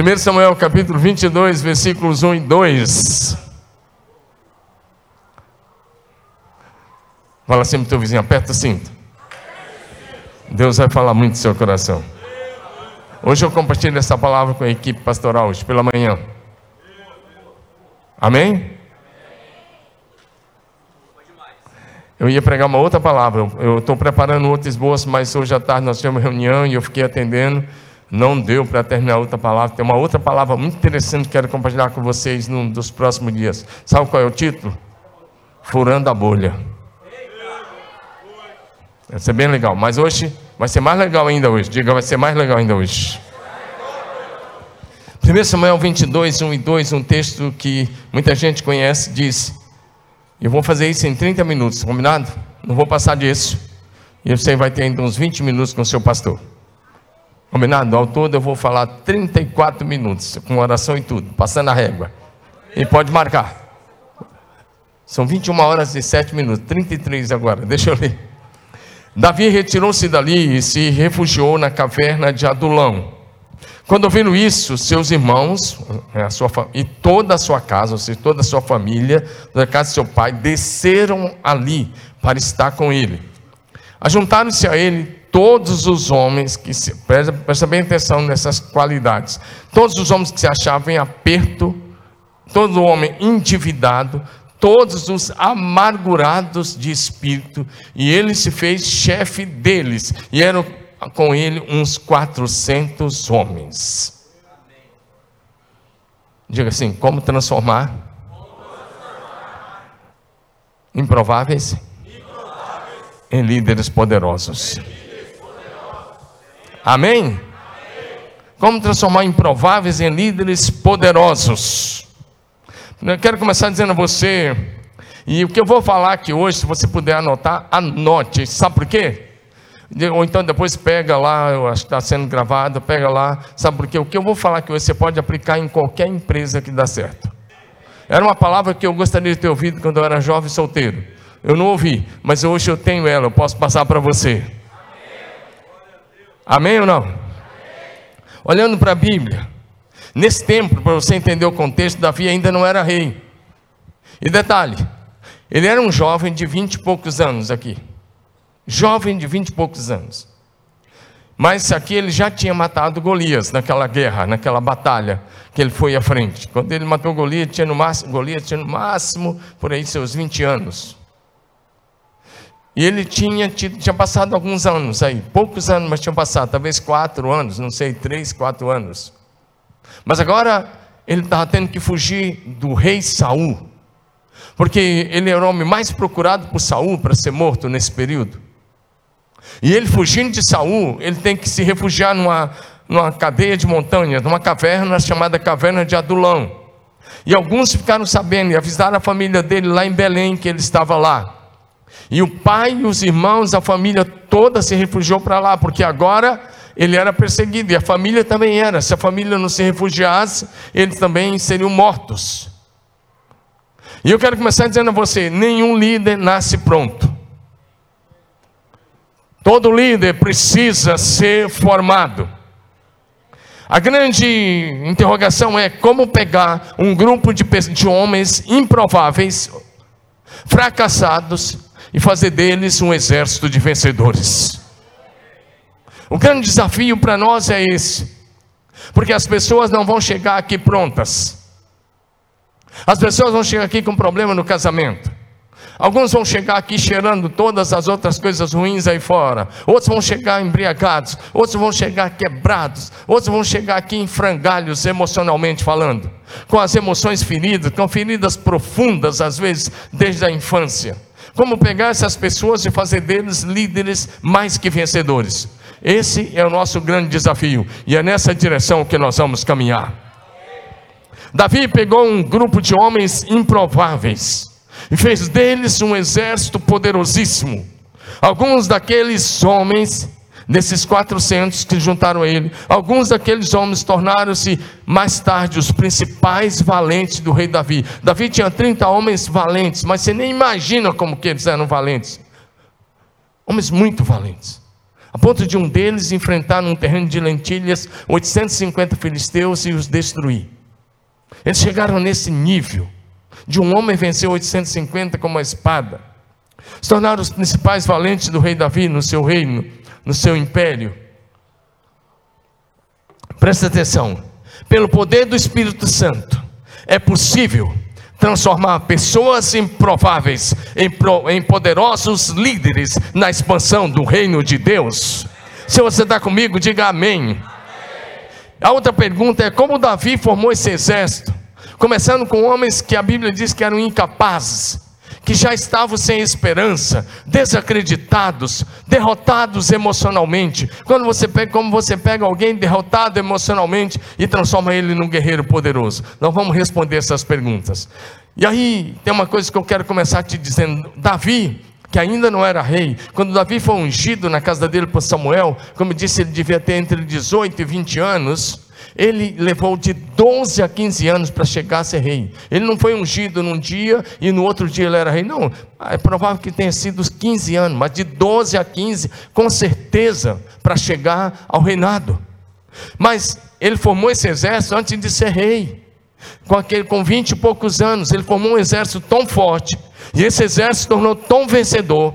1 Samuel capítulo 22, versículos 1 e 2. Fala assim para o teu vizinho, aperta o cinto. Deus vai falar muito no seu coração. Hoje eu compartilho essa palavra com a equipe pastoral, hoje pela manhã. Amém? Eu ia pregar uma outra palavra. Eu estou preparando outro esboço, mas hoje à tarde nós tivemos reunião e eu fiquei atendendo. Não deu para terminar outra palavra. Tem uma outra palavra muito interessante que quero compartilhar com vocês num dos próximos dias. Sabe qual é o título? Furando a bolha. Vai ser bem legal. Mas hoje vai ser mais legal ainda hoje. Diga, vai ser mais legal ainda hoje. 1 Samuel 22, 1 e 2, um texto que muita gente conhece, diz: eu vou fazer isso em 30 minutos, combinado? Não vou passar disso. E você vai ter ainda uns 20 minutos com o seu pastor. Combinado? Ao todo eu vou falar 34 minutos, com oração e tudo, passando a régua. E pode marcar. São 21 horas e 7 minutos, 33 agora, deixa eu ler. Davi retirou-se dali e se refugiou na caverna de Adulão. Quando ouviram isso, seus irmãos a sua, e toda a sua casa, ou seja, toda a sua família, da casa de seu pai, desceram ali para estar com ele. Ajuntaram-se a ele todos os homens que se, presta, presta bem atenção nessas qualidades, todos os homens que se achavam em aperto, todo homem endividado, todos os amargurados de espírito, e ele se fez chefe deles, e eram com ele uns 400 homens. Diga assim: como transformar, improváveis, em líderes poderosos. Amém? Como transformar improváveis em líderes poderosos. Eu quero começar dizendo a você, e o que eu vou falar aqui hoje, se você puder anotar, anote. Sabe por quê? Ou então depois pega lá, eu acho que está sendo gravado, pega lá, sabe por quê? O que eu vou falar que você pode aplicar em qualquer empresa que dá certo. Era uma palavra que eu gostaria de ter ouvido quando eu era jovem solteiro. Eu não ouvi, mas hoje eu tenho ela, eu posso passar para você. Amém ou não? Olhando para a Bíblia, nesse tempo, para você entender o contexto, Davi ainda não era rei. E detalhe, ele era um jovem de vinte e poucos anos aqui jovem de vinte e poucos anos. Mas aqui ele já tinha matado Golias naquela guerra, naquela batalha que ele foi à frente. Quando ele matou Golias, tinha no máximo, Golias tinha no máximo por aí seus 20 anos. E ele tinha, tinha passado alguns anos aí, poucos anos, mas tinha passado, talvez quatro anos, não sei, três, quatro anos. Mas agora ele estava tendo que fugir do rei Saul, porque ele era o homem mais procurado por Saul para ser morto nesse período. E ele fugindo de Saul, ele tem que se refugiar numa, numa cadeia de montanhas, numa caverna chamada Caverna de Adulão. E alguns ficaram sabendo e avisaram a família dele lá em Belém que ele estava lá. E o pai os irmãos, a família toda se refugiou para lá, porque agora ele era perseguido e a família também era. Se a família não se refugiasse, eles também seriam mortos. E eu quero começar dizendo a você: nenhum líder nasce pronto. Todo líder precisa ser formado. A grande interrogação é como pegar um grupo de, de homens improváveis, fracassados, e fazer deles um exército de vencedores. O grande desafio para nós é esse, porque as pessoas não vão chegar aqui prontas, as pessoas vão chegar aqui com problema no casamento, Alguns vão chegar aqui cheirando todas as outras coisas ruins aí fora. Outros vão chegar embriagados. Outros vão chegar quebrados. Outros vão chegar aqui em frangalhos, emocionalmente falando. Com as emoções feridas, com feridas profundas, às vezes, desde a infância. Como pegar essas pessoas e fazer deles líderes mais que vencedores. Esse é o nosso grande desafio. E é nessa direção que nós vamos caminhar. Davi pegou um grupo de homens improváveis e fez deles um exército poderosíssimo. Alguns daqueles homens, desses 400 que juntaram ele, alguns daqueles homens tornaram-se mais tarde os principais valentes do rei Davi. Davi tinha 30 homens valentes, mas você nem imagina como que eles eram valentes. Homens muito valentes. A ponto de um deles enfrentar num terreno de lentilhas 850 filisteus e os destruir. Eles chegaram nesse nível de um homem vencer 850 com uma espada. Se tornaram os principais valentes do rei Davi no seu reino, no seu império. Presta atenção. Pelo poder do Espírito Santo, é possível transformar pessoas improváveis em, em poderosos líderes na expansão do reino de Deus. Se você está comigo, diga amém. A outra pergunta é como Davi formou esse exército, começando com homens que a Bíblia diz que eram incapazes que já estavam sem esperança, desacreditados, derrotados emocionalmente. Quando você pega, como você pega alguém derrotado emocionalmente e transforma ele num guerreiro poderoso? Nós vamos responder essas perguntas. E aí tem uma coisa que eu quero começar te dizendo: Davi, que ainda não era rei, quando Davi foi ungido na casa dele por Samuel, como disse, ele devia ter entre 18 e 20 anos. Ele levou de 12 a 15 anos para chegar a ser rei. Ele não foi ungido num dia e no outro dia ele era rei. Não, é provável que tenha sido os 15 anos, mas de 12 a 15, com certeza, para chegar ao reinado. Mas ele formou esse exército antes de ser rei. Com, aquele, com 20 e poucos anos, ele formou um exército tão forte, e esse exército se tornou tão vencedor,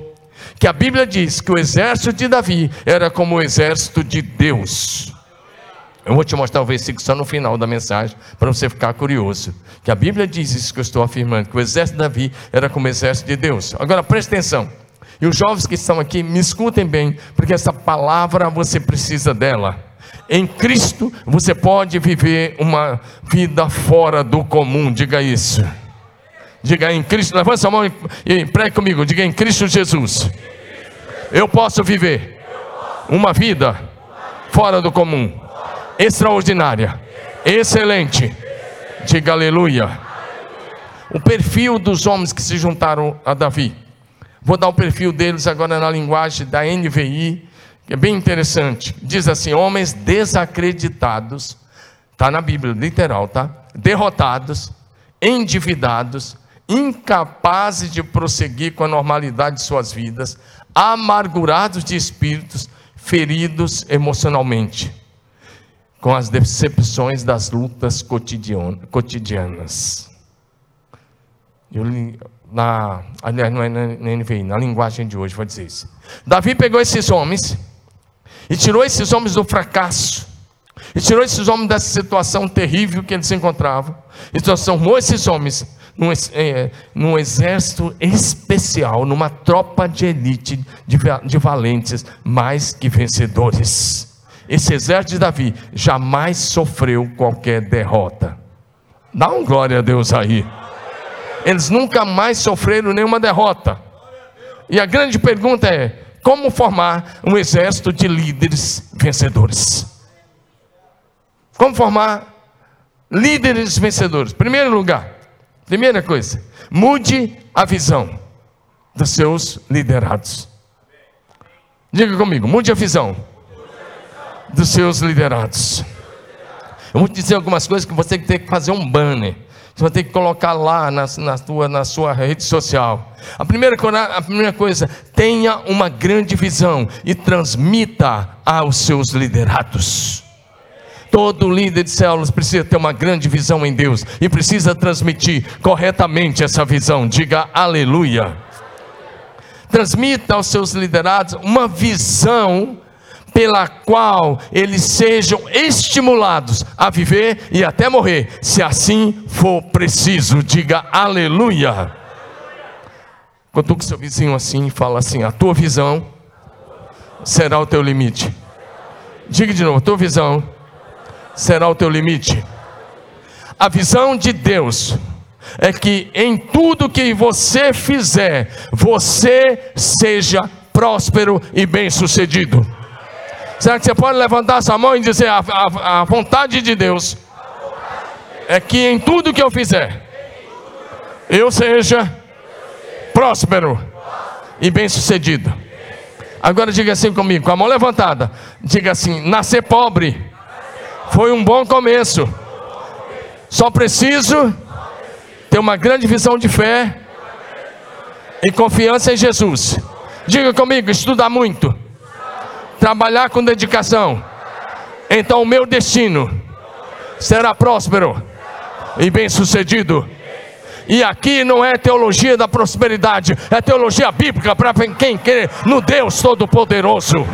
que a Bíblia diz que o exército de Davi era como o exército de Deus. Eu vou te mostrar o versículo só no final da mensagem, para você ficar curioso. Que a Bíblia diz isso que eu estou afirmando, que o exército de Davi era como o exército de Deus. Agora preste atenção. E os jovens que estão aqui, me escutem bem, porque essa palavra você precisa dela. Em Cristo você pode viver uma vida fora do comum, diga isso. Diga em Cristo, levanta sua mão e pregue comigo, diga em Cristo Jesus. Eu posso viver uma vida fora do comum extraordinária, excelente. Diga aleluia. O perfil dos homens que se juntaram a Davi. Vou dar o perfil deles agora na linguagem da NVI, que é bem interessante. Diz assim: homens desacreditados, está na Bíblia, literal, tá? Derrotados, endividados, incapazes de prosseguir com a normalidade de suas vidas, amargurados de espíritos, feridos emocionalmente com as decepções das lutas cotidianas. Eu, na, aliás, não é na NVI, na linguagem de hoje, vou dizer isso. Davi pegou esses homens e tirou esses homens do fracasso, e tirou esses homens dessa situação terrível que eles encontravam, e transformou esses homens num, é, num exército especial, numa tropa de elite de, de valentes, mais que vencedores esse exército de Davi jamais sofreu qualquer derrota. Dá um glória a Deus aí. Eles nunca mais sofreram nenhuma derrota. E a grande pergunta é: como formar um exército de líderes vencedores? Como formar líderes vencedores? Primeiro lugar, primeira coisa, mude a visão dos seus liderados. Diga comigo, mude a visão dos seus liderados. Eu vou te dizer algumas coisas que você tem que fazer um banner. Você vai ter que colocar lá na, na, tua, na sua rede social. A primeira, a primeira coisa, tenha uma grande visão e transmita aos seus liderados. Todo líder de células precisa ter uma grande visão em Deus e precisa transmitir corretamente essa visão. Diga aleluia. Transmita aos seus liderados uma visão pela qual eles sejam estimulados a viver e até morrer, se assim for preciso. Diga aleluia. Quando com seu vizinho assim, fala assim: a tua visão será o teu limite. Diga de novo: a tua visão será o teu limite. A visão de Deus é que em tudo que você fizer, você seja próspero e bem-sucedido. Será que você pode levantar sua mão e dizer: a, a, a vontade de Deus é que em tudo que eu fizer, eu seja próspero e bem-sucedido. Agora diga assim comigo, com a mão levantada: diga assim, nascer pobre foi um bom começo. Só preciso ter uma grande visão de fé e confiança em Jesus. Diga comigo, estudar muito trabalhar com dedicação, então o meu destino será próspero e bem-sucedido. E aqui não é teologia da prosperidade, é teologia bíblica para quem crê no Deus Todo-Poderoso.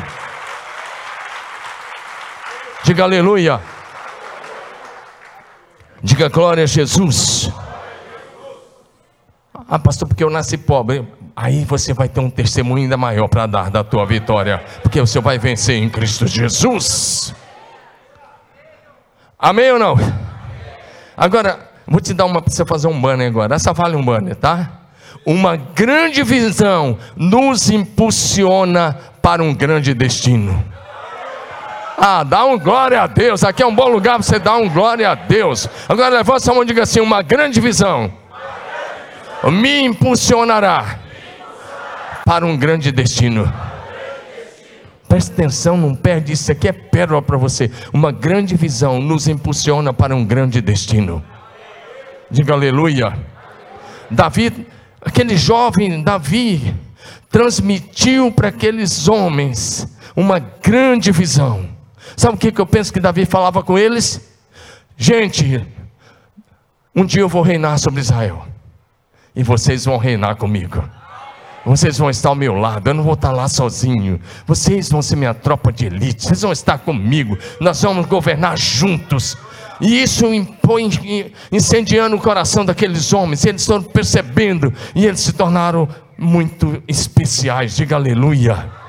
Diga aleluia. Diga glória a Jesus. Ah, pastor, porque eu nasci pobre. Aí você vai ter um testemunho ainda maior para dar da tua vitória, porque você vai vencer em Cristo Jesus. Amém ou não? Agora, vou te dar uma para você fazer um banner agora. Essa vale um banner, tá? Uma grande visão nos impulsiona para um grande destino. Ah, dá um glória a Deus. Aqui é um bom lugar para você dar um glória a Deus. Agora levanta a mão e diga assim: uma grande visão me impulsionará para um grande destino. Preste atenção, não perde isso aqui é pérola para você. Uma grande visão nos impulsiona para um grande destino. Diga aleluia. Davi, aquele jovem Davi, transmitiu para aqueles homens uma grande visão. Sabe o que, que eu penso que Davi falava com eles? Gente, um dia eu vou reinar sobre Israel, e vocês vão reinar comigo. Vocês vão estar ao meu lado, eu não vou estar lá sozinho. Vocês vão ser minha tropa de elite, vocês vão estar comigo. Nós vamos governar juntos. E isso impõe, incendiando o coração daqueles homens. Eles estão percebendo e eles se tornaram muito especiais. Diga aleluia.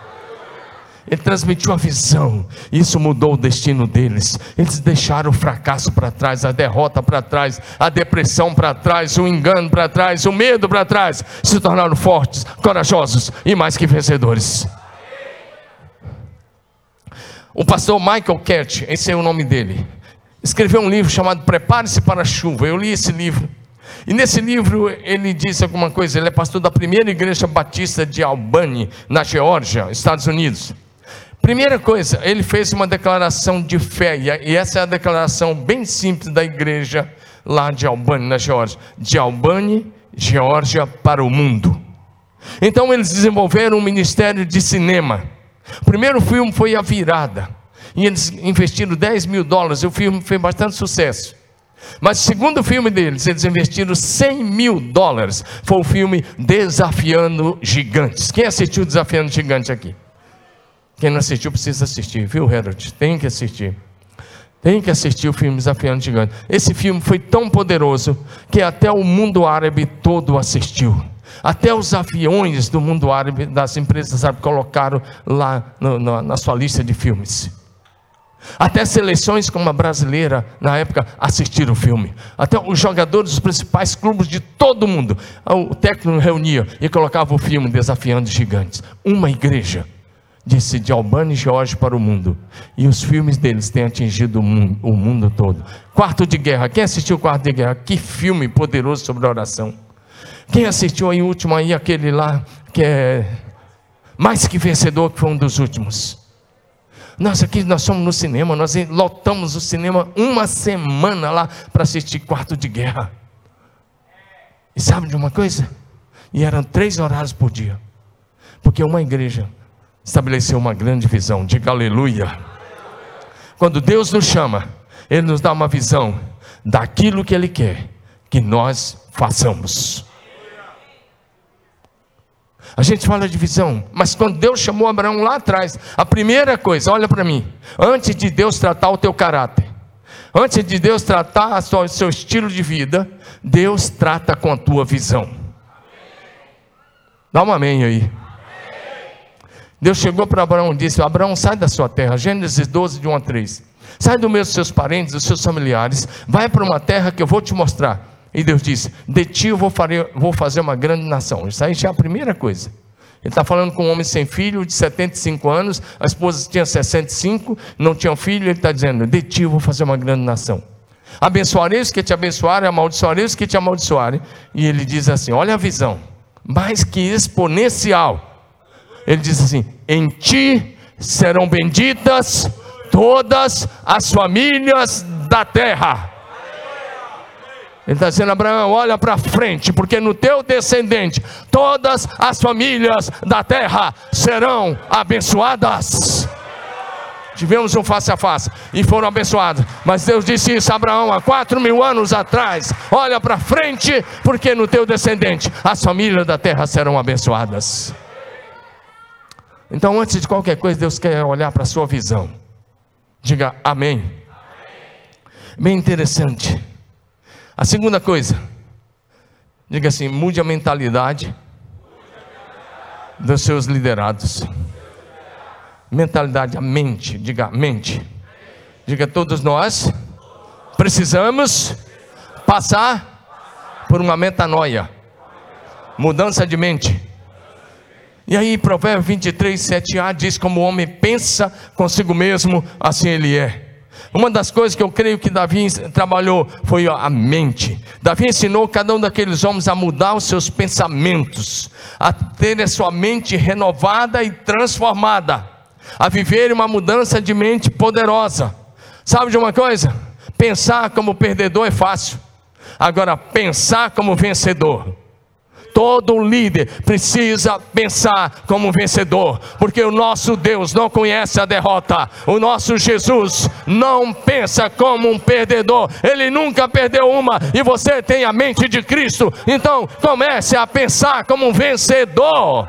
Ele transmitiu a visão, isso mudou o destino deles. Eles deixaram o fracasso para trás, a derrota para trás, a depressão para trás, o engano para trás, o medo para trás. Se tornaram fortes, corajosos e mais que vencedores. O pastor Michael Kert, esse é o nome dele, escreveu um livro chamado Prepare-se para a Chuva. Eu li esse livro. E nesse livro ele diz alguma coisa. Ele é pastor da primeira igreja batista de Albany, na Geórgia, Estados Unidos. Primeira coisa, ele fez uma declaração de fé, e essa é a declaração bem simples da igreja lá de Albany, na Geórgia. De Albany, Geórgia para o mundo. Então eles desenvolveram um ministério de cinema. O primeiro filme foi A Virada, e eles investiram 10 mil dólares, e o filme fez bastante sucesso. Mas o segundo filme deles, eles investiram 100 mil dólares. Foi o filme Desafiando Gigantes. Quem assistiu Desafiando Gigantes aqui? Quem não assistiu precisa assistir, viu, Harold? Tem que assistir. Tem que assistir o filme Desafiando Gigante. Esse filme foi tão poderoso que até o mundo árabe todo assistiu. Até os aviões do mundo árabe, das empresas árabes, colocaram lá no, no, na sua lista de filmes. Até seleções como a brasileira, na época, assistiram o filme. Até os jogadores dos principais clubes de todo o mundo. O técnico reunia e colocava o filme Desafiando Gigantes. Uma igreja disse de Albany George para o mundo. E os filmes deles têm atingido o mundo, o mundo todo. Quarto de Guerra. Quem assistiu Quarto de Guerra? Que filme poderoso sobre oração. Quem assistiu aí último aí, aquele lá, que é mais que vencedor, que foi um dos últimos. Nós aqui, nós somos no cinema, nós lotamos o cinema uma semana lá para assistir Quarto de Guerra. E sabe de uma coisa? E eram três horários por dia. Porque uma igreja estabeleceu uma grande visão. Diga aleluia. Quando Deus nos chama, Ele nos dá uma visão daquilo que Ele quer que nós façamos. A gente fala de visão, mas quando Deus chamou Abraão lá atrás, a primeira coisa, olha para mim, antes de Deus tratar o teu caráter, antes de Deus tratar o seu estilo de vida, Deus trata com a tua visão. Dá um amém aí. Deus chegou para Abraão e disse: Abraão, sai da sua terra. Gênesis 12, de 1 a 3. Sai do meio dos seus parentes, dos seus familiares. Vai para uma terra que eu vou te mostrar. E Deus disse: De ti eu vou, fazer, vou fazer uma grande nação. Isso aí já é a primeira coisa. Ele está falando com um homem sem filho, de 75 anos. A esposa tinha 65, não tinha filho. Ele está dizendo: De ti eu vou fazer uma grande nação. Abençoarei os que te abençoarem, amaldiçoarei os que te amaldiçoarem. E ele diz assim: Olha a visão, mais que exponencial ele diz assim: Em ti serão benditas todas as famílias da terra. Ele está dizendo, Abraão, olha para frente, porque no teu descendente todas as famílias da terra serão abençoadas. tivemos um face a face e foram abençoados. Mas Deus disse isso a Abraão há quatro mil anos atrás: olha para frente, porque no teu descendente as famílias da terra serão abençoadas. Então, antes de qualquer coisa, Deus quer olhar para a sua visão. Diga amém. Bem interessante. A segunda coisa, diga assim: mude a mentalidade dos seus liderados. Mentalidade, a mente, diga mente. Diga todos nós precisamos passar por uma metanoia, mudança de mente. E aí, Provérbio 23, 7a diz: Como o homem pensa consigo mesmo, assim ele é. Uma das coisas que eu creio que Davi trabalhou foi a mente. Davi ensinou cada um daqueles homens a mudar os seus pensamentos, a ter a sua mente renovada e transformada, a viver uma mudança de mente poderosa. Sabe de uma coisa? Pensar como perdedor é fácil, agora pensar como vencedor Todo líder precisa pensar como vencedor, porque o nosso Deus não conhece a derrota, o nosso Jesus não pensa como um perdedor, ele nunca perdeu uma, e você tem a mente de Cristo, então comece a pensar como um vencedor.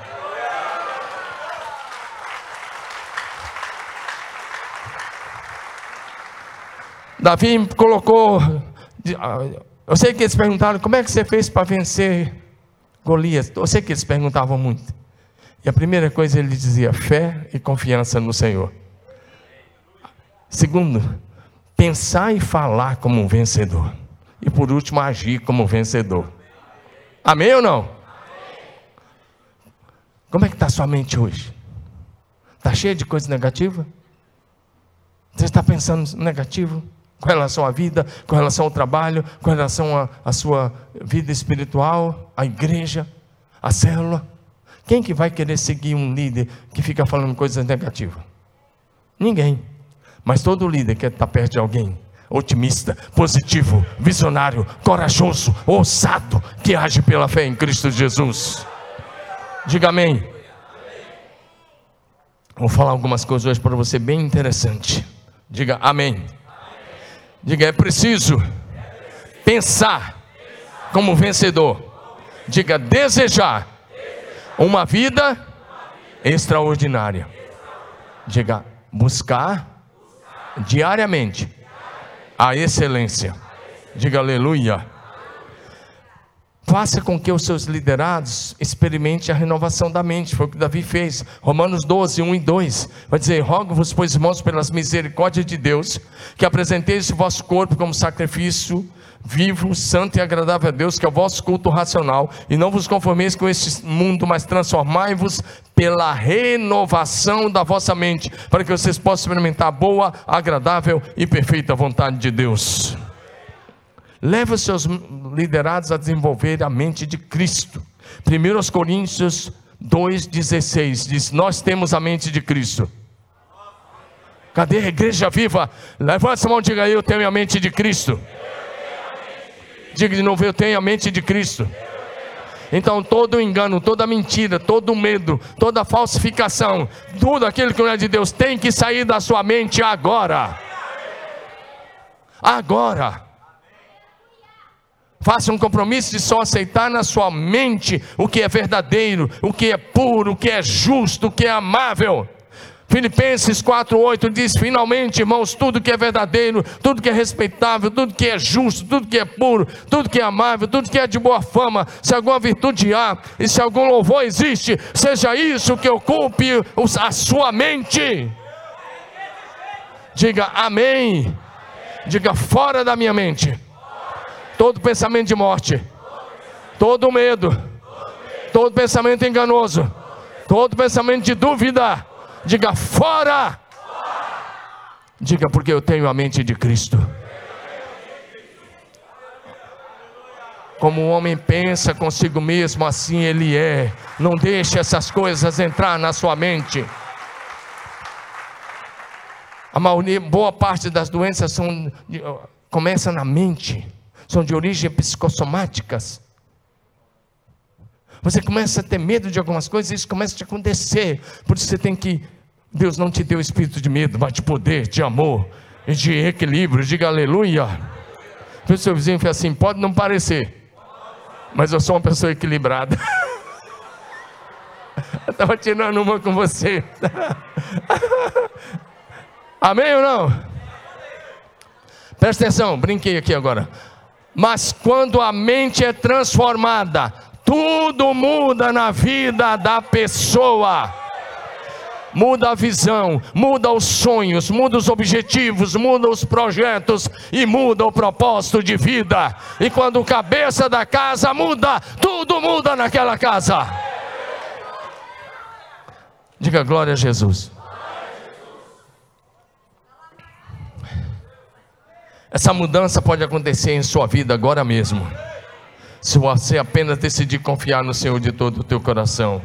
Davi colocou. Eu sei que eles perguntaram: como é que você fez para vencer Golias, eu sei que eles perguntavam muito. E a primeira coisa ele dizia: fé e confiança no Senhor. Segundo, pensar e falar como um vencedor. E por último, agir como um vencedor. Amém ou não? Como é que está sua mente hoje? Está cheia de coisa negativa? Você está pensando negativo? Com relação à vida, com relação ao trabalho, com relação à sua vida espiritual, à igreja, à célula. Quem que vai querer seguir um líder que fica falando coisas negativas? Ninguém. Mas todo líder quer estar perto de alguém otimista, positivo, visionário, corajoso, ousado, que age pela fé em Cristo Jesus. Diga amém. Vou falar algumas coisas hoje para você bem interessante. Diga amém. Diga, é preciso pensar como vencedor. Diga, desejar uma vida extraordinária. Diga, buscar diariamente a excelência. Diga aleluia. Faça com que os seus liderados experimentem a renovação da mente. Foi o que Davi fez. Romanos 12, 1 e 2. Vai dizer: Rogo-vos, pois, irmãos, pelas misericórdias de Deus, que apresenteis o vosso corpo como sacrifício vivo, santo e agradável a Deus, que é o vosso culto racional, e não vos conformeis com este mundo, mas transformai-vos pela renovação da vossa mente, para que vocês possam experimentar a boa, agradável e perfeita vontade de Deus. Leve os seus liderados a desenvolver a mente de Cristo. 1 Coríntios 2,16 diz: Nós temos a mente de Cristo. Cadê a igreja viva? Levanta essa mão e diga: Eu tenho a mente de Cristo. Diga de novo: Eu tenho a mente de Cristo. Então, todo engano, toda mentira, todo medo, toda falsificação, tudo aquilo que não é de Deus tem que sair da sua mente agora. Agora. Faça um compromisso de só aceitar na sua mente o que é verdadeiro, o que é puro, o que é justo, o que é amável. Filipenses 4:8 diz: "Finalmente, irmãos, tudo que é verdadeiro, tudo que é respeitável, tudo que é justo, tudo que é puro, tudo que é amável, tudo que é de boa fama, se alguma virtude há e se algum louvor existe, seja isso que ocupe a sua mente." Diga amém. Diga fora da minha mente todo pensamento de morte, todo medo, todo pensamento enganoso, todo pensamento de dúvida, diga fora. Diga porque eu tenho a mente de Cristo. Como o homem pensa consigo mesmo, assim ele é. Não deixe essas coisas entrar na sua mente. A maioria, boa parte das doenças são, começa na mente são de origem psicossomáticas. Você começa a ter medo de algumas coisas e isso começa a te acontecer. Por isso você tem que Deus não te deu espírito de medo, mas de poder, de amor e de equilíbrio. Diga aleluia. O seu vizinho fez assim: pode não parecer, mas eu sou uma pessoa equilibrada. Eu estava tirando uma com você. Amém ou não? Presta atenção, brinquei aqui agora. Mas quando a mente é transformada, tudo muda na vida da pessoa. Muda a visão, muda os sonhos, muda os objetivos, muda os projetos e muda o propósito de vida. E quando o cabeça da casa muda, tudo muda naquela casa. Diga glória a Jesus. Essa mudança pode acontecer em sua vida agora mesmo. Se você apenas decidir confiar no Senhor de todo o teu coração.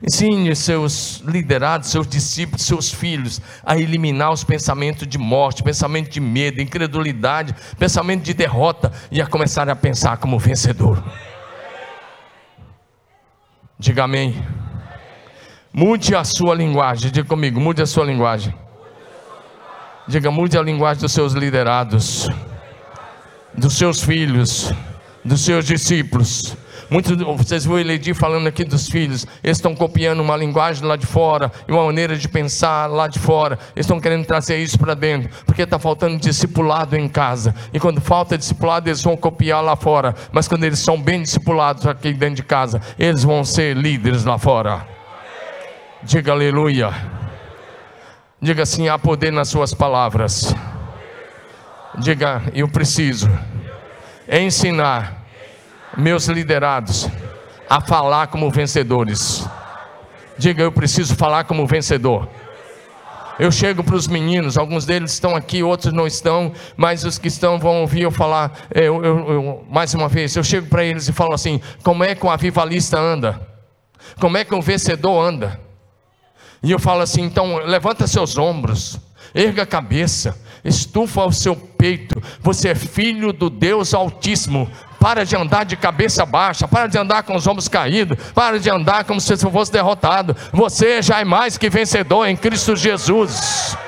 Ensine seus liderados, seus discípulos, seus filhos a eliminar os pensamentos de morte, pensamento de medo, incredulidade, pensamento de derrota e a começar a pensar como vencedor. Diga amém. Mude a sua linguagem. Diga comigo, mude a sua linguagem. Diga, mude a linguagem dos seus liderados, dos seus filhos, dos seus discípulos. Muitos vocês vão Eledir falando aqui dos filhos, eles estão copiando uma linguagem lá de fora, e uma maneira de pensar lá de fora, eles estão querendo trazer isso para dentro, porque está faltando discipulado em casa, e quando falta discipulado, eles vão copiar lá fora, mas quando eles são bem discipulados aqui dentro de casa, eles vão ser líderes lá fora. Diga aleluia. Diga assim: há poder nas suas palavras. Diga, eu preciso ensinar meus liderados a falar como vencedores. Diga, eu preciso falar como vencedor. Eu chego para os meninos, alguns deles estão aqui, outros não estão, mas os que estão vão ouvir eu falar, eu, eu, eu, mais uma vez, eu chego para eles e falo assim: como é que um avivalista anda? Como é que um vencedor anda? E eu falo assim: então, levanta seus ombros, erga a cabeça, estufa o seu peito. Você é filho do Deus Altíssimo. Para de andar de cabeça baixa, para de andar com os ombros caídos, para de andar como se fosse derrotado. Você já é mais que vencedor em Cristo Jesus.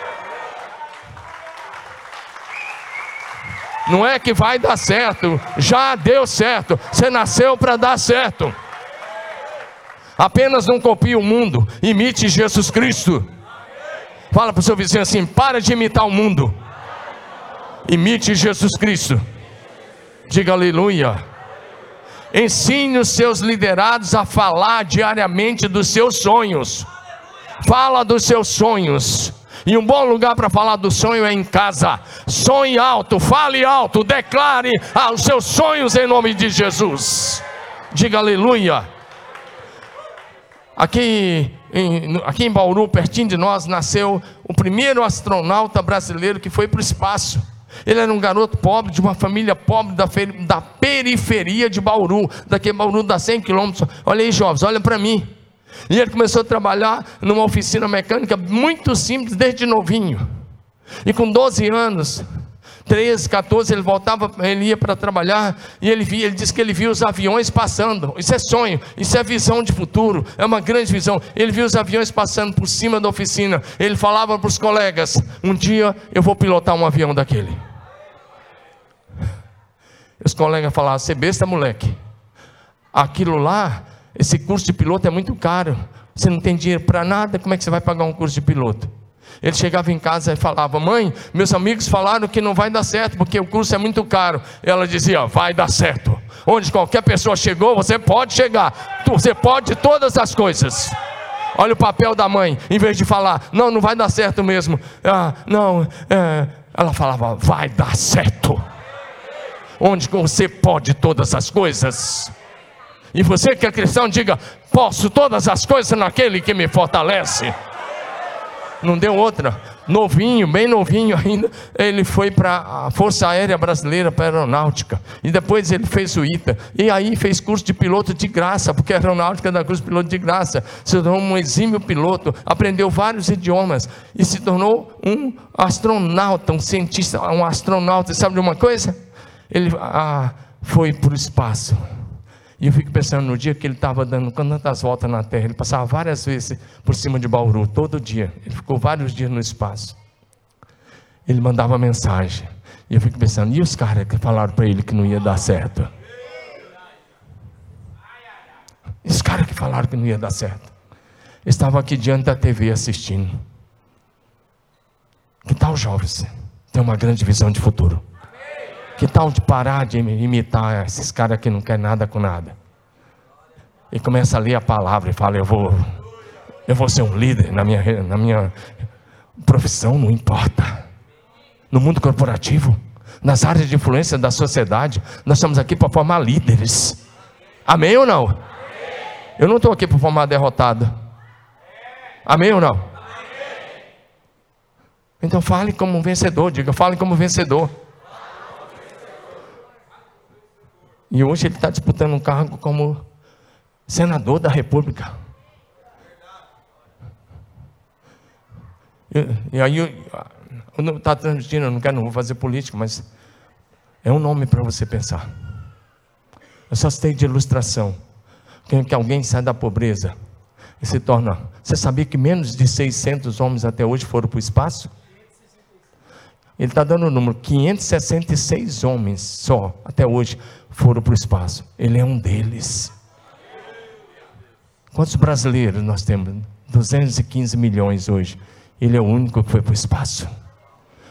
Não é que vai dar certo, já deu certo. Você nasceu para dar certo. Apenas não copie o mundo, imite Jesus Cristo. Fala para o seu vizinho assim: para de imitar o mundo, imite Jesus Cristo. Diga aleluia. Ensine os seus liderados a falar diariamente dos seus sonhos. Fala dos seus sonhos. E um bom lugar para falar do sonho é em casa. Sonhe alto, fale alto, declare os seus sonhos em nome de Jesus. Diga aleluia. Aqui em, aqui em Bauru, pertinho de nós, nasceu o primeiro astronauta brasileiro que foi para o espaço. Ele era um garoto pobre, de uma família pobre da, da periferia de Bauru, daqui Bauru dá 100 quilômetros. Olha aí, jovens, olha para mim. E ele começou a trabalhar numa oficina mecânica muito simples, desde novinho. E com 12 anos, 13, 14, ele voltava, ele ia para trabalhar e ele via, ele disse que ele via os aviões passando. Isso é sonho, isso é visão de futuro, é uma grande visão. Ele via os aviões passando por cima da oficina. Ele falava para os colegas: Um dia eu vou pilotar um avião daquele. Os colegas falavam: Você besta, moleque. Aquilo lá, esse curso de piloto é muito caro. Você não tem dinheiro para nada, como é que você vai pagar um curso de piloto? Ele chegava em casa e falava: Mãe, meus amigos falaram que não vai dar certo porque o curso é muito caro. Ela dizia: Vai dar certo. Onde qualquer pessoa chegou, você pode chegar. Você pode todas as coisas. Olha o papel da mãe, em vez de falar: Não, não vai dar certo mesmo. Ah, não, é... ela falava: Vai dar certo. Onde você pode todas as coisas. E você que é cristão, diga: Posso todas as coisas naquele que me fortalece não deu outra. Novinho, bem novinho ainda, ele foi para a Força Aérea Brasileira, para a Aeronáutica. E depois ele fez o ITA. E aí fez curso de piloto de graça, porque a Aeronáutica dá curso de piloto de graça. Se tornou um exímio piloto, aprendeu vários idiomas e se tornou um astronauta, um cientista, um astronauta. Sabe de uma coisa? Ele ah, foi para o espaço. E eu fico pensando no dia que ele estava dando tantas voltas na terra, ele passava várias vezes por cima de Bauru, todo dia. Ele ficou vários dias no espaço. Ele mandava mensagem. E eu fico pensando, e os caras que falaram para ele que não ia dar certo? Os caras que falaram que não ia dar certo? Estavam aqui diante da TV assistindo. Que tal, jovens? Tem uma grande visão de futuro. Que tal de parar de imitar esses caras que não querem nada com nada? E começa a ler a palavra e fala: Eu vou, eu vou ser um líder na minha, na minha profissão, não importa. No mundo corporativo, nas áreas de influência da sociedade, nós estamos aqui para formar líderes. Amém ou não? Eu não estou aqui para formar derrotado. Amém ou não? Então fale como um vencedor, diga, fale como vencedor. E hoje ele está disputando um cargo como senador da República. E, e aí, eu está transmitindo, eu não quero, não vou fazer política, mas é um nome para você pensar. Eu só citei de ilustração. Que, que alguém sai da pobreza e se torna. Você sabia que menos de 600 homens até hoje foram para o espaço? Ele está dando o número: 566 homens só, até hoje, foram para o espaço. Ele é um deles. Quantos brasileiros nós temos? 215 milhões hoje. Ele é o único que foi para o espaço.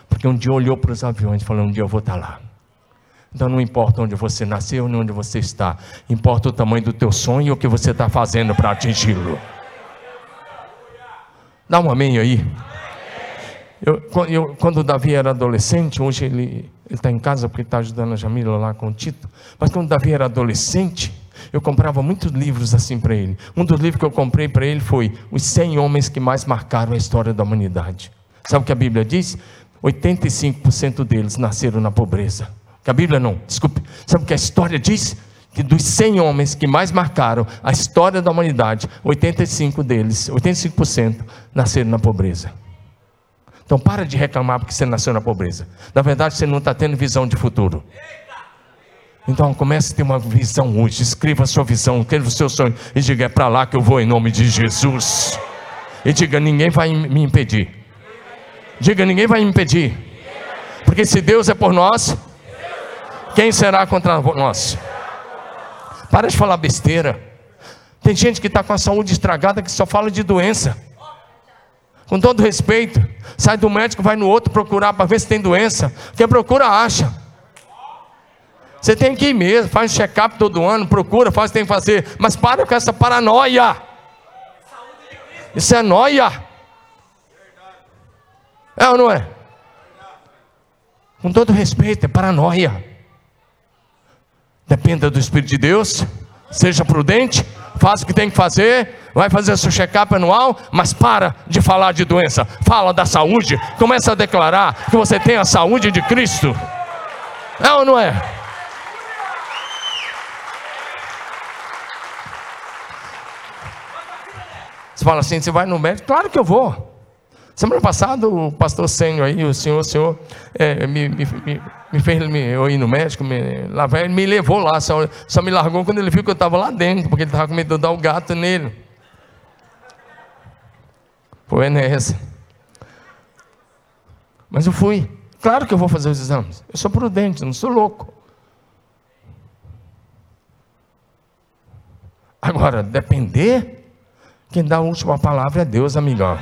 Porque um dia olhou para os aviões e falou: Um dia eu vou estar tá lá. Então não importa onde você nasceu nem onde você está, importa o tamanho do teu sonho e o que você está fazendo para atingi-lo. Dá um amém aí. Eu, eu, quando o Davi era adolescente, hoje ele está em casa porque está ajudando a Jamila lá com o Tito, mas quando o Davi era adolescente, eu comprava muitos livros assim para ele. Um dos livros que eu comprei para ele foi Os 100 Homens que Mais Marcaram a História da Humanidade. Sabe o que a Bíblia diz? 85% deles nasceram na pobreza. Que a Bíblia não, desculpe. Sabe o que a história diz? Que dos 100 homens que mais marcaram a história da humanidade, 85 deles, 85% nasceram na pobreza. Então para de reclamar porque você nasceu na pobreza. Na verdade, você não está tendo visão de futuro. Então comece a ter uma visão hoje. Escreva a sua visão, escreva o seu sonho e diga: é para lá que eu vou em nome de Jesus. E diga: ninguém vai me impedir. Diga: ninguém vai me impedir. Porque se Deus é por nós, quem será contra nós? Para de falar besteira. Tem gente que está com a saúde estragada que só fala de doença com todo respeito, sai do médico, vai no outro procurar para ver se tem doença. Quem procura, acha. Você tem que ir mesmo, faz check-up todo ano, procura, faz o que tem que fazer, mas para com essa paranoia. Isso é noia. É ou não é? Com todo respeito, é paranoia. Dependa do Espírito de Deus, seja prudente, faça o que tem que fazer, vai fazer seu check-up anual, mas para de falar de doença, fala da saúde, começa a declarar que você tem a saúde de Cristo. É ou não é? Você fala assim, você vai no médico? Claro que eu vou. Semana passada o pastor Senhor aí, o senhor, o senhor é, me, me, me, fez me, eu ir no médico, me, lá, ele me levou lá, só, só me largou quando ele viu que eu estava lá dentro, porque ele estava com medo de dar o gato nele. Foi nessa. Mas eu fui. Claro que eu vou fazer os exames. Eu sou prudente, não sou louco. Agora, depender, quem dá a última palavra é Deus, amigão.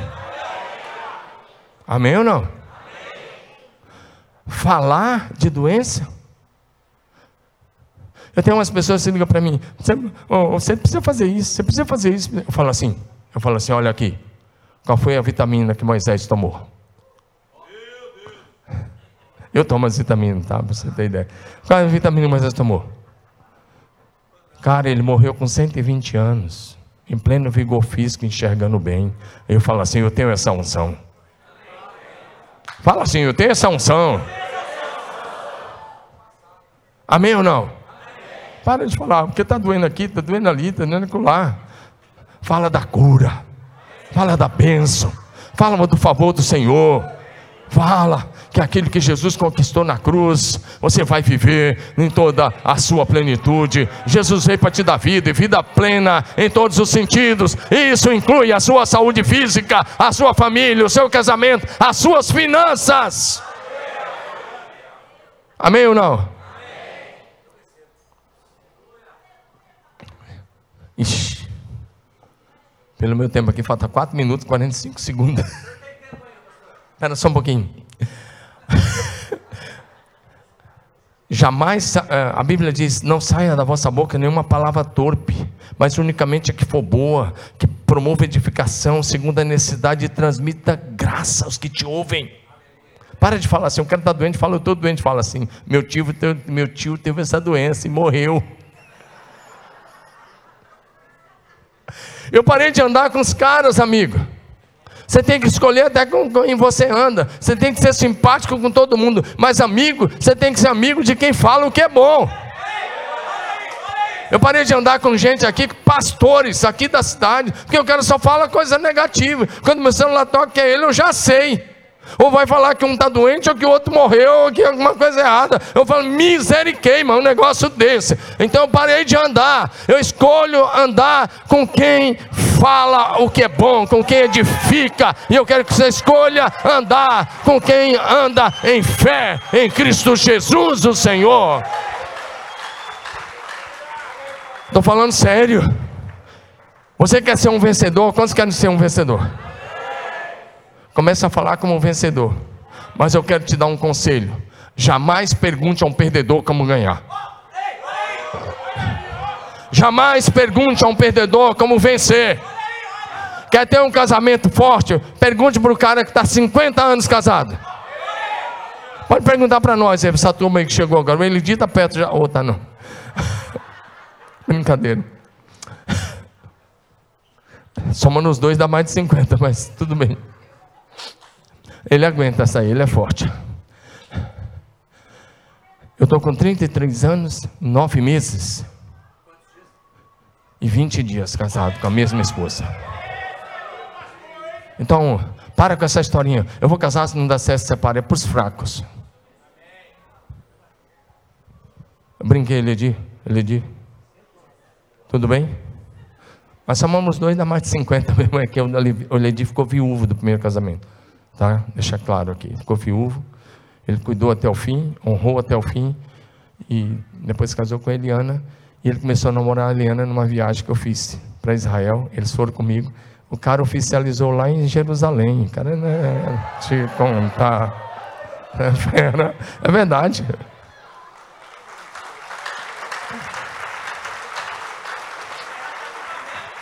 Amém ou não? Falar de doença. Eu tenho umas pessoas que ligam para mim, você, oh, você precisa fazer isso, você precisa fazer isso. Eu falo assim, eu falo assim, olha aqui, qual foi a vitamina que Moisés tomou? Eu tomo as vitaminas, tá? Para você ter ideia. Qual é a vitamina que Moisés tomou? Cara, ele morreu com 120 anos, em pleno vigor físico, enxergando bem. Eu falo assim: eu tenho essa unção. Fala assim: eu tenho essa unção. Amém ou não? Para de falar, porque está doendo aqui, está doendo ali, está doendo lá. Fala da cura. Fala da bênção. Fala do favor do Senhor. Fala que aquilo que Jesus conquistou na cruz, você vai viver em toda a sua plenitude. Jesus veio para te dar vida e vida plena em todos os sentidos. Isso inclui a sua saúde física, a sua família, o seu casamento, as suas finanças. Amém ou não? Ixi. Pelo meu tempo aqui, falta 4 minutos e 45 segundos. Espera só um pouquinho. Jamais, eh, a Bíblia diz: não saia da vossa boca nenhuma palavra torpe, mas unicamente a que for boa, que promova edificação, segundo a necessidade, e transmita graça aos que te ouvem. Para de falar assim, eu quero estar doente, fala, eu estou doente, fala assim, meu tio, meu tio teve essa doença e morreu. Eu parei de andar com os caras, amigo. Você tem que escolher até com quem você anda. Você tem que ser simpático com todo mundo. Mas, amigo, você tem que ser amigo de quem fala o que é bom. Eu parei de andar com gente aqui, pastores aqui da cidade, porque eu quero só falar coisa negativa. Quando meu celular toca é ele, eu já sei. Ou vai falar que um está doente, ou que o outro morreu, ou que alguma coisa errada. Eu falo, misericórdia, um negócio desse. Então eu parei de andar. Eu escolho andar com quem fala o que é bom, com quem edifica. E eu quero que você escolha andar com quem anda em fé em Cristo Jesus, o Senhor. Estou falando sério. Você quer ser um vencedor? Quantos querem ser um vencedor? Comece a falar como um vencedor. Mas eu quero te dar um conselho: jamais pergunte a um perdedor como ganhar. Jamais pergunte a um perdedor como vencer. Quer ter um casamento forte? Pergunte para o cara que está 50 anos casado. Pode perguntar para nós, essa turma aí que chegou agora. Ele dita perto já. Ou oh, tá não. Brincadeira. Somando os dois dá mais de 50, mas tudo bem. Ele aguenta sair, ele é forte. Eu estou com 33 anos, 9 meses e 20 dias casado com a mesma esposa. Então, para com essa historinha. Eu vou casar se não dá certo, separa. É para os fracos. Eu brinquei, Ledi. Ledi. Tudo bem? Mas chamamos dois, dá mais de 50 mesmo. É que o Ledi ficou viúvo do primeiro casamento. Tá? Deixa claro aqui. Ficou viúvo. Ele cuidou até o fim, honrou até o fim. E depois casou com a Eliana. E ele começou a namorar a Eliana numa viagem que eu fiz para Israel. Eles foram comigo. O cara oficializou lá em Jerusalém. Cara, né, te contar. É verdade.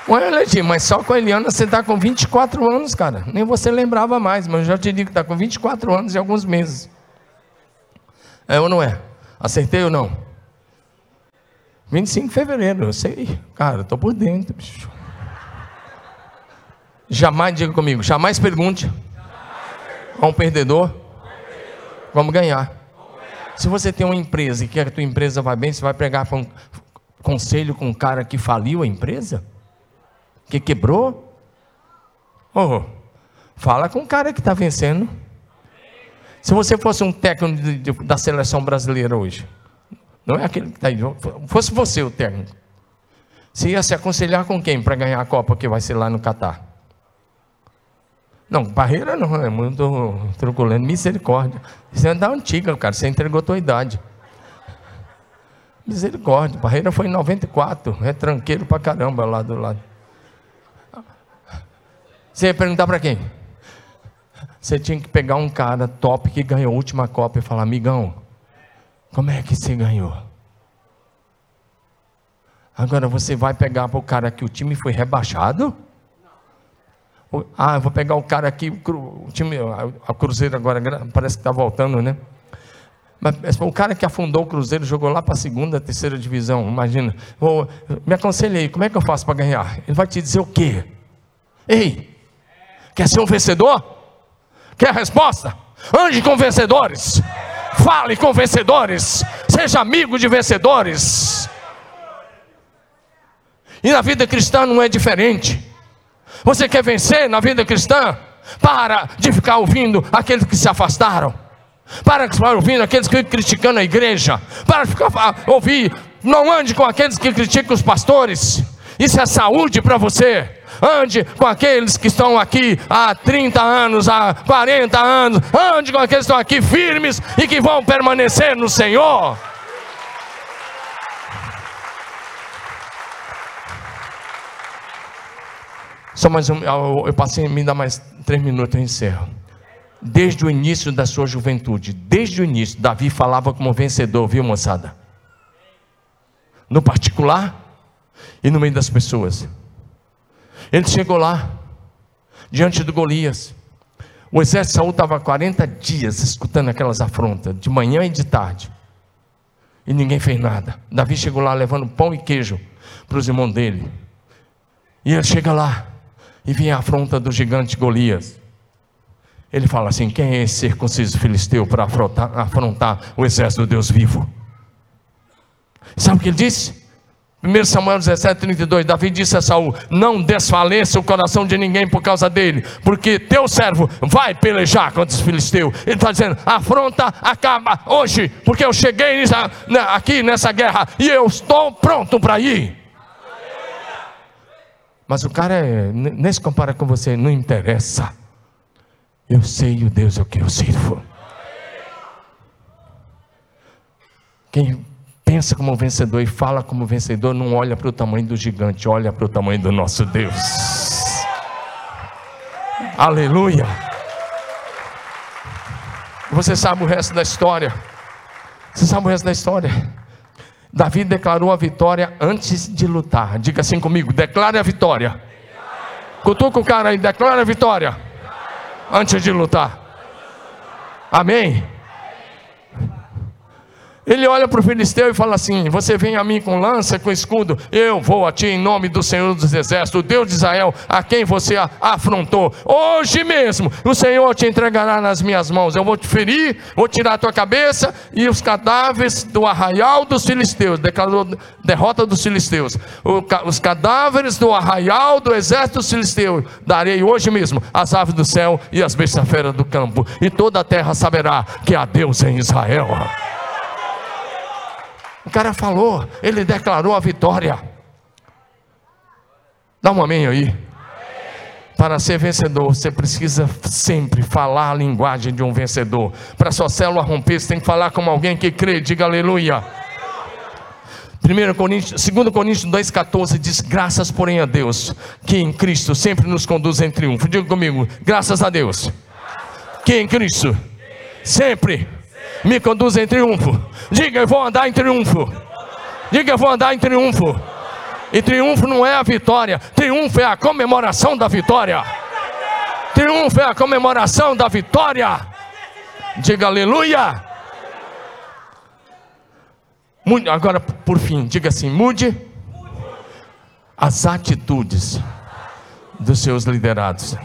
Ué, Letinho, mas só com a Eliana você está com 24 anos, cara. Nem você lembrava mais, mas eu já te digo que está com 24 anos e alguns meses. É ou não é? Acertei ou não? 25 de fevereiro, eu sei. Cara, estou por dentro, bicho. Jamais, diga comigo, jamais pergunte a um perdedor como ganhar. Se você tem uma empresa e quer que a tua empresa vá bem, você vai pregar um conselho com um cara que faliu a empresa? Que quebrou? Oh, fala com o cara que está vencendo. Se você fosse um técnico de, de, da seleção brasileira hoje, não é aquele que está aí, fosse você o técnico, você ia se aconselhar com quem para ganhar a Copa que vai ser lá no Catar? Não, barreira não, é muito truculento, misericórdia. Isso é da antiga, cara, você entregou a tua idade. Misericórdia, barreira foi em 94, é tranqueiro pra caramba lá do lado. Você ia perguntar para quem? Você tinha que pegar um cara top que ganhou a última Copa e falar: amigão, como é que você ganhou? Agora você vai pegar para o cara que o time foi rebaixado? Ah, eu vou pegar o cara aqui, o time, a Cruzeiro agora parece que está voltando, né? Mas o cara que afundou o Cruzeiro jogou lá para a segunda, terceira divisão, imagina. me aconselhe aí, como é que eu faço para ganhar? Ele vai te dizer o quê? Ei, Quer ser um vencedor? Quer a resposta? Ande com vencedores. Fale com vencedores. Seja amigo de vencedores. E na vida cristã não é diferente. Você quer vencer na vida cristã? Para de ficar ouvindo aqueles que se afastaram. Para de ficar ouvindo aqueles que ficam criticando a igreja. Para de ficar ouvir. Não ande com aqueles que criticam os pastores. Isso é saúde para você. Ande com aqueles que estão aqui há 30 anos, há 40 anos. Ande com aqueles que estão aqui firmes e que vão permanecer no Senhor. Só mais um, eu passei, me dá mais três minutos eu encerro. Desde o início da sua juventude, desde o início, Davi falava como vencedor, viu moçada? No particular e no meio das pessoas. Ele chegou lá, diante de Golias. O exército de Saul estava 40 dias escutando aquelas afrontas, de manhã e de tarde. E ninguém fez nada. Davi chegou lá levando pão e queijo para os irmãos dele. E ele chega lá e vem a afronta do gigante Golias. Ele fala assim: quem é esse circunciso filisteu para afrontar, afrontar o exército do Deus vivo? Sabe o que ele disse? 1 Samuel 17, 32, Davi disse a Saul: Não desfaleça o coração de ninguém por causa dele, porque teu servo vai pelejar contra os filisteus. Ele está dizendo: afronta acaba hoje, porque eu cheguei nessa, aqui nessa guerra e eu estou pronto para ir. Mas o cara é, nem se compara com você, não interessa. Eu sei o Deus o que eu sirvo. Quem pensa como vencedor e fala como vencedor não olha para o tamanho do gigante, olha para o tamanho do nosso Deus. Aleluia. Você sabe o resto da história. Você sabe o resto da história. Davi declarou a vitória antes de lutar. Diga assim comigo: declare a vitória. Cutuca o cara aí, declare a vitória. Antes de lutar. Amém. Ele olha para o filisteu e fala assim: Você vem a mim com lança, com escudo, eu vou a ti em nome do Senhor dos Exércitos, o Deus de Israel, a quem você afrontou. Hoje mesmo o Senhor te entregará nas minhas mãos. Eu vou te ferir, vou tirar a tua cabeça e os cadáveres do arraial dos filisteus. Declarou derrota dos filisteus. Os cadáveres do arraial do exército dos filisteus darei hoje mesmo as aves do céu e as bestas feras do campo, e toda a terra saberá que há Deus em Israel. O cara falou, ele declarou a vitória. Dá um amém aí. Para ser vencedor, você precisa sempre falar a linguagem de um vencedor. Para sua célula romper, você tem que falar como alguém que crê. Diga aleluia. 1 Coríntios, 2 Coríntios 2,14 diz: Graças, porém, a Deus, que em Cristo sempre nos conduz em triunfo. Diga comigo, graças a Deus, que em Cristo sempre me conduz em triunfo. Diga, eu vou andar em triunfo. Diga, eu vou andar em triunfo. E triunfo não é a vitória, triunfo é a comemoração da vitória. Triunfo é a comemoração da vitória. Diga aleluia. Agora, por fim, diga assim: mude as atitudes dos seus liderados.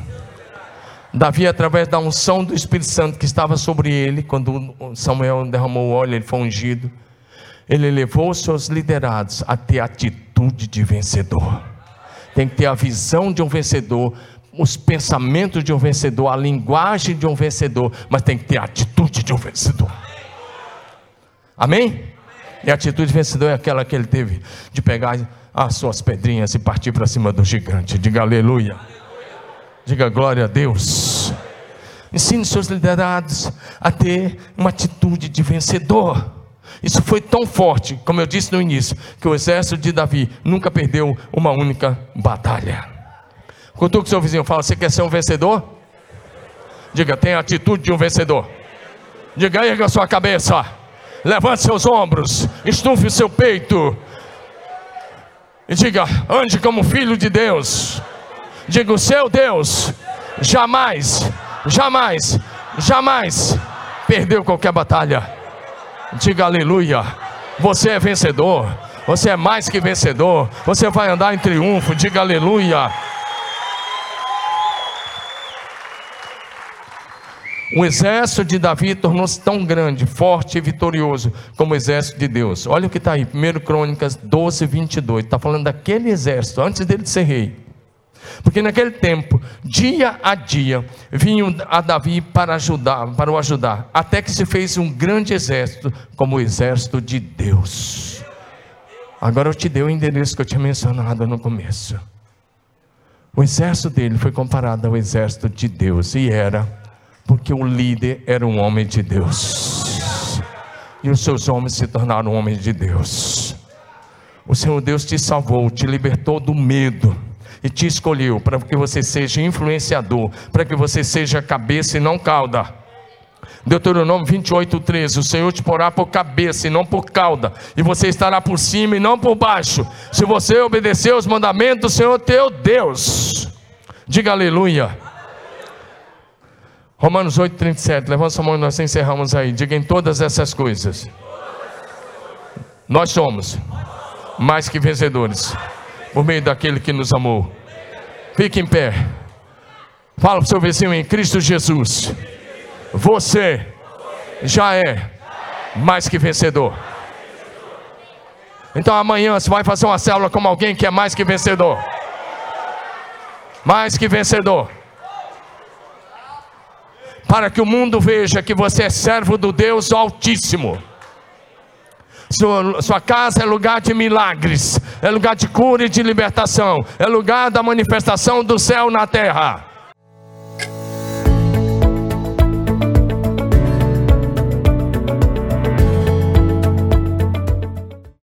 Davi, através da unção do Espírito Santo que estava sobre ele, quando Samuel derramou o óleo, ele foi ungido. Ele levou os seus liderados a ter atitude de vencedor. Tem que ter a visão de um vencedor, os pensamentos de um vencedor, a linguagem de um vencedor, mas tem que ter a atitude de um vencedor. Amém? E a atitude de vencedor é aquela que ele teve de pegar as suas pedrinhas e partir para cima do gigante. Diga aleluia. Diga glória a Deus. Ensine seus liderados a ter uma atitude de vencedor. Isso foi tão forte, como eu disse no início, que o exército de Davi nunca perdeu uma única batalha. Quando o seu vizinho fala, você quer ser um vencedor? Diga, tem a atitude de um vencedor. Diga, erga sua cabeça, levante seus ombros, estufe o seu peito. E diga, ande como filho de Deus. Diga: o seu Deus jamais, jamais, jamais perdeu qualquer batalha. Diga aleluia. Você é vencedor. Você é mais que vencedor. Você vai andar em triunfo. Diga aleluia. O exército de Davi tornou-se tão grande, forte e vitorioso como o exército de Deus. Olha o que está aí, 1 Crônicas 12, 22. Está falando daquele exército, antes dele ser rei. Porque naquele tempo, dia a dia, vinham a Davi para ajudar, para o ajudar, até que se fez um grande exército, como o exército de Deus. Agora eu te dei o endereço que eu tinha mencionado no começo. O exército dele foi comparado ao exército de Deus, e era, porque o líder era um homem de Deus, e os seus homens se tornaram homens de Deus. O Senhor Deus te salvou, te libertou do medo e te escolheu para que você seja influenciador, para que você seja cabeça e não cauda. Deuteronômio 28, 13: O Senhor te porá por cabeça e não por cauda, e você estará por cima e não por baixo, se você obedecer os mandamentos do Senhor teu Deus. Diga aleluia. Romanos 8, 37. Levanta sua mão e nós encerramos aí. Diga em todas essas coisas. Nós somos mais que vencedores por meio daquele que nos amou. Fique em pé. Fala para o seu vizinho em Cristo Jesus. Você já é mais que vencedor. Então amanhã você vai fazer uma célula como alguém que é mais que vencedor. Mais que vencedor. Para que o mundo veja que você é servo do Deus Altíssimo. Sua, sua casa é lugar de milagres, é lugar de cura e de libertação, é lugar da manifestação do céu na terra.